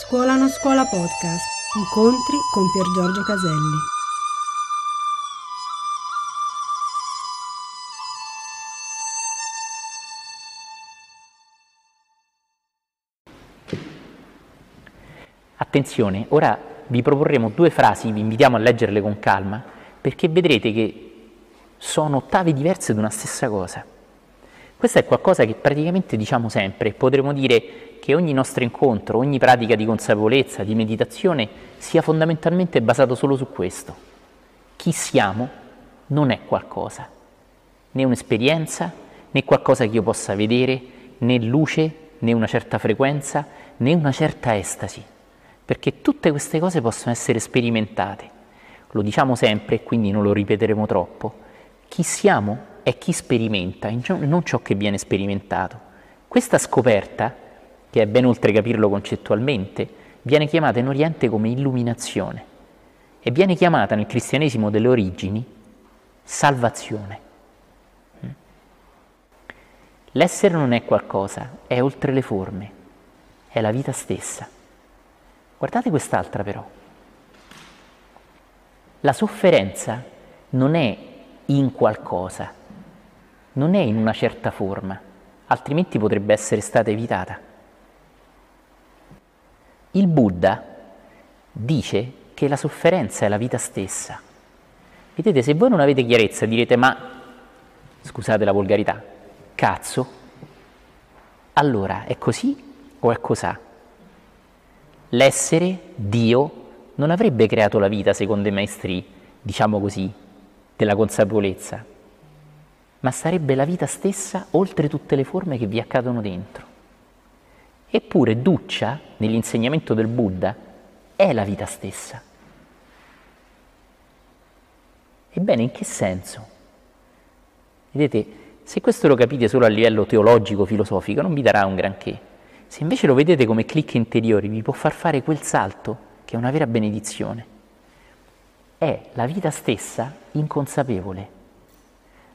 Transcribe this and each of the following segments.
Scuola non scuola podcast. Incontri con Pier Giorgio Caselli. Attenzione, ora vi proporremo due frasi, vi invitiamo a leggerle con calma, perché vedrete che sono ottave diverse di una stessa cosa. Questo è qualcosa che praticamente diciamo sempre, potremmo dire che ogni nostro incontro, ogni pratica di consapevolezza, di meditazione, sia fondamentalmente basato solo su questo. Chi siamo non è qualcosa, né un'esperienza, né qualcosa che io possa vedere, né luce, né una certa frequenza, né una certa estasi, perché tutte queste cose possono essere sperimentate. Lo diciamo sempre e quindi non lo ripeteremo troppo. Chi siamo è chi sperimenta, non ciò che viene sperimentato. Questa scoperta, che è ben oltre capirlo concettualmente, viene chiamata in Oriente come illuminazione e viene chiamata nel cristianesimo delle origini salvazione. L'essere non è qualcosa, è oltre le forme, è la vita stessa. Guardate quest'altra però. La sofferenza non è in qualcosa, non è in una certa forma, altrimenti potrebbe essere stata evitata. Il Buddha dice che la sofferenza è la vita stessa. Vedete, se voi non avete chiarezza direte ma, scusate la volgarità, cazzo, allora è così o è cos'ha? L'essere, Dio, non avrebbe creato la vita secondo i maestri, diciamo così, della consapevolezza, ma sarebbe la vita stessa oltre tutte le forme che vi accadono dentro. Eppure Duccia, nell'insegnamento del Buddha, è la vita stessa. Ebbene, in che senso? Vedete, se questo lo capite solo a livello teologico, filosofico, non vi darà un granché. Se invece lo vedete come clic interiori, vi può far fare quel salto che è una vera benedizione. È la vita stessa inconsapevole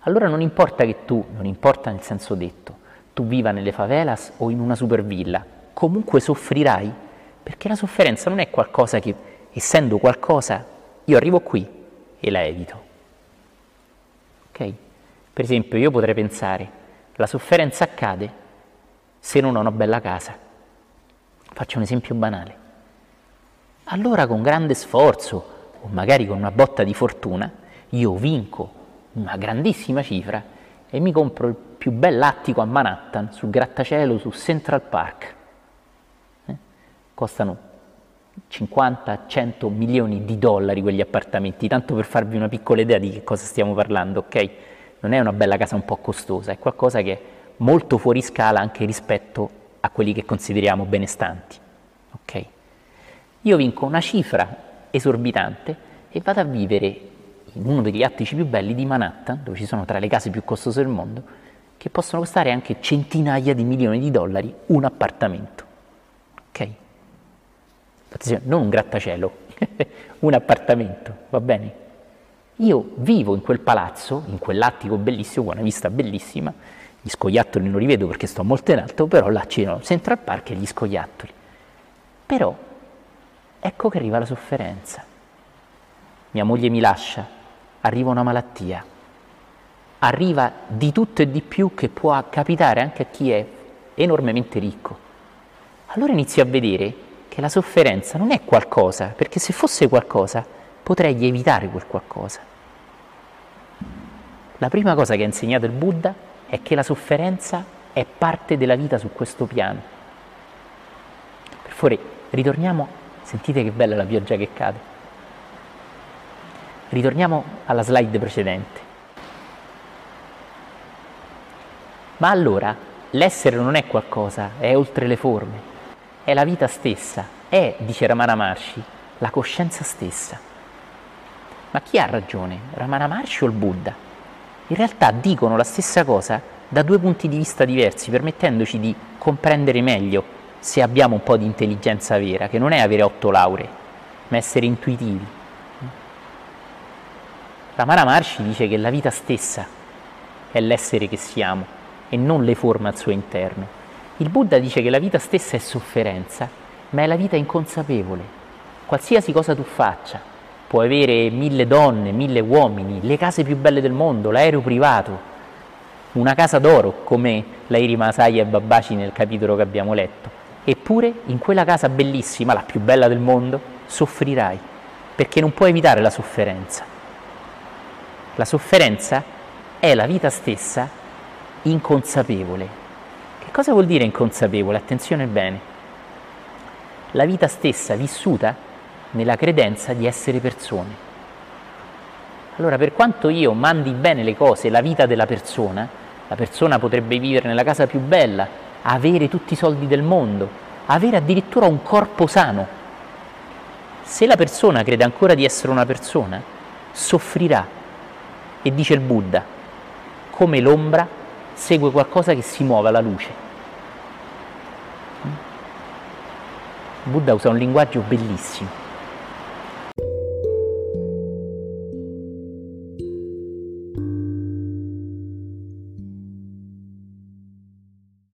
allora non importa che tu, non importa nel senso detto, tu viva nelle favelas o in una supervilla, comunque soffrirai perché la sofferenza non è qualcosa che, essendo qualcosa, io arrivo qui e la evito. Ok? Per esempio, io potrei pensare, la sofferenza accade se non ho una bella casa. Faccio un esempio banale. Allora con grande sforzo, o magari con una botta di fortuna, io vinco una grandissima cifra e mi compro il più bell'attico a Manhattan, sul grattacielo, su Central Park. Eh? Costano 50-100 milioni di dollari quegli appartamenti, tanto per farvi una piccola idea di che cosa stiamo parlando, ok? Non è una bella casa un po' costosa, è qualcosa che è molto fuori scala anche rispetto a quelli che consideriamo benestanti, ok? Io vinco una cifra esorbitante e vado a vivere in uno degli attici più belli di Manhattan, dove ci sono tra le case più costose del mondo, che possono costare anche centinaia di milioni di dollari un appartamento. Ok? Attenzione, non un grattacielo, un appartamento, va bene? Io vivo in quel palazzo, in quell'attico bellissimo, con una vista bellissima, gli scoiattoli non li vedo perché sto molto in alto, però là c'erano Central Park e gli scoiattoli. Però ecco che arriva la sofferenza. Mia moglie mi lascia, arriva una malattia, arriva di tutto e di più che può capitare anche a chi è enormemente ricco. Allora inizio a vedere che la sofferenza non è qualcosa, perché se fosse qualcosa potrei evitare quel qualcosa. La prima cosa che ha insegnato il Buddha è che la sofferenza è parte della vita su questo piano. Per favore, ritorniamo, sentite che bella la pioggia che cade. Ritorniamo alla slide precedente. Ma allora l'essere non è qualcosa, è oltre le forme, è la vita stessa, è, dice Ramana Maharshi, la coscienza stessa. Ma chi ha ragione, Ramana Maharshi o il Buddha? In realtà dicono la stessa cosa da due punti di vista diversi, permettendoci di comprendere meglio se abbiamo un po' di intelligenza vera, che non è avere otto lauree, ma essere intuitivi. Ramana Maharshi dice che la vita stessa è l'essere che siamo e non le forme al suo interno. Il Buddha dice che la vita stessa è sofferenza ma è la vita inconsapevole. Qualsiasi cosa tu faccia, puoi avere mille donne, mille uomini, le case più belle del mondo, l'aereo privato, una casa d'oro come la Iri Masaya e Babaci nel capitolo che abbiamo letto. Eppure in quella casa bellissima, la più bella del mondo, soffrirai, perché non puoi evitare la sofferenza. La sofferenza è la vita stessa inconsapevole. Che cosa vuol dire inconsapevole? Attenzione bene. La vita stessa vissuta nella credenza di essere persone. Allora, per quanto io mandi bene le cose, la vita della persona, la persona potrebbe vivere nella casa più bella, avere tutti i soldi del mondo, avere addirittura un corpo sano. Se la persona crede ancora di essere una persona, soffrirà. E dice il Buddha, come l'ombra segue qualcosa che si muove alla luce. Il Buddha usa un linguaggio bellissimo